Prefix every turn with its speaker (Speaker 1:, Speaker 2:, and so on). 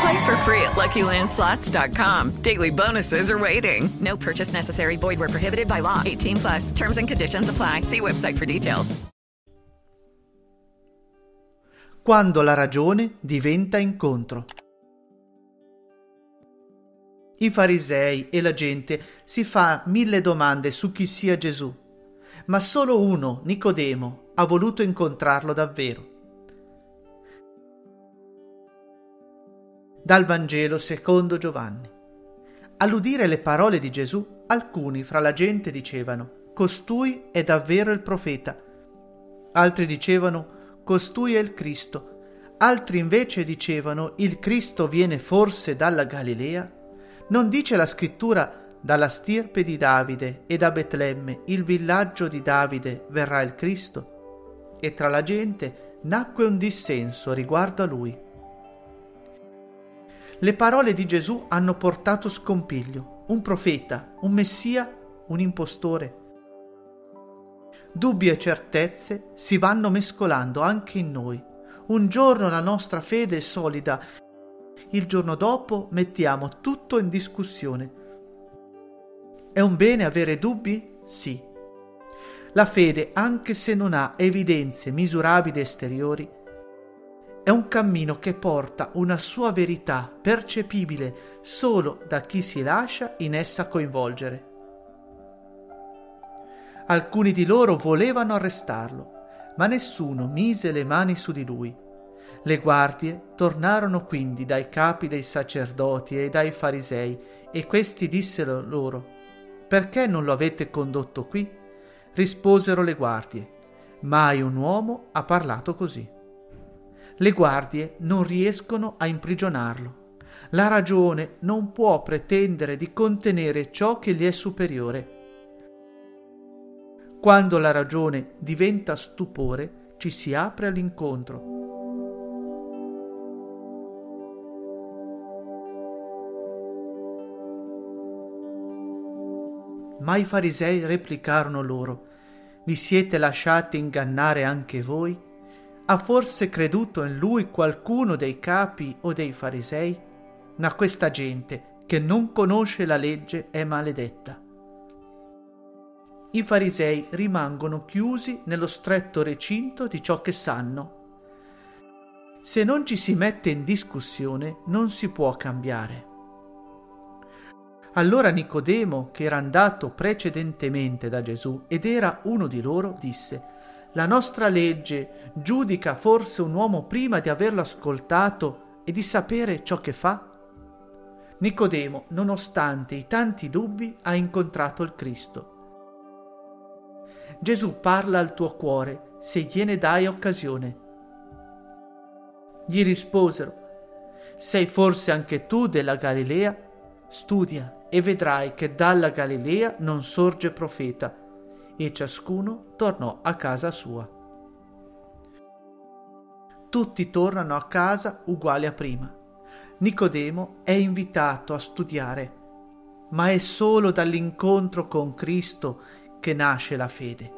Speaker 1: Play for free at LuckyLandSlots.com. Daily bonuses are waiting. No purchase necessary. Void where prohibited by law. 18 plus. Terms and conditions apply. See website for details.
Speaker 2: Quando la ragione diventa incontro. I farisei e la gente si fa mille domande su chi sia Gesù, ma solo uno, Nicodemo, ha voluto incontrarlo davvero. Dal Vangelo secondo Giovanni. All'udire le parole di Gesù, alcuni fra la gente dicevano, Costui è davvero il profeta. Altri dicevano, Costui è il Cristo. Altri invece dicevano, Il Cristo viene forse dalla Galilea? Non dice la scrittura, dalla stirpe di Davide e da Betlemme, il villaggio di Davide, verrà il Cristo? E tra la gente nacque un dissenso riguardo a lui. Le parole di Gesù hanno portato scompiglio, un profeta, un messia, un impostore. Dubbi e certezze si vanno mescolando anche in noi. Un giorno la nostra fede è solida, il giorno dopo mettiamo tutto in discussione. È un bene avere dubbi? Sì. La fede, anche se non ha evidenze misurabili esteriori, è un cammino che porta una sua verità percepibile solo da chi si lascia in essa coinvolgere. Alcuni di loro volevano arrestarlo, ma nessuno mise le mani su di lui. Le guardie tornarono quindi dai capi dei sacerdoti e dai farisei, e questi dissero loro, Perché non lo avete condotto qui? Risposero le guardie, Mai un uomo ha parlato così. Le guardie non riescono a imprigionarlo. La ragione non può pretendere di contenere ciò che gli è superiore. Quando la ragione diventa stupore, ci si apre all'incontro. Ma i farisei replicarono loro, Vi siete lasciati ingannare anche voi? Ha forse creduto in lui qualcuno dei capi o dei farisei? Ma questa gente che non conosce la legge è maledetta. I farisei rimangono chiusi nello stretto recinto di ciò che sanno. Se non ci si mette in discussione non si può cambiare. Allora Nicodemo, che era andato precedentemente da Gesù ed era uno di loro, disse, la nostra legge giudica forse un uomo prima di averlo ascoltato e di sapere ciò che fa? Nicodemo, nonostante i tanti dubbi, ha incontrato il Cristo. Gesù parla al tuo cuore se gliene dai occasione. Gli risposero, sei forse anche tu della Galilea? Studia e vedrai che dalla Galilea non sorge profeta e ciascuno tornò a casa sua. Tutti tornano a casa uguali a prima. Nicodemo è invitato a studiare, ma è solo dall'incontro con Cristo che nasce la fede.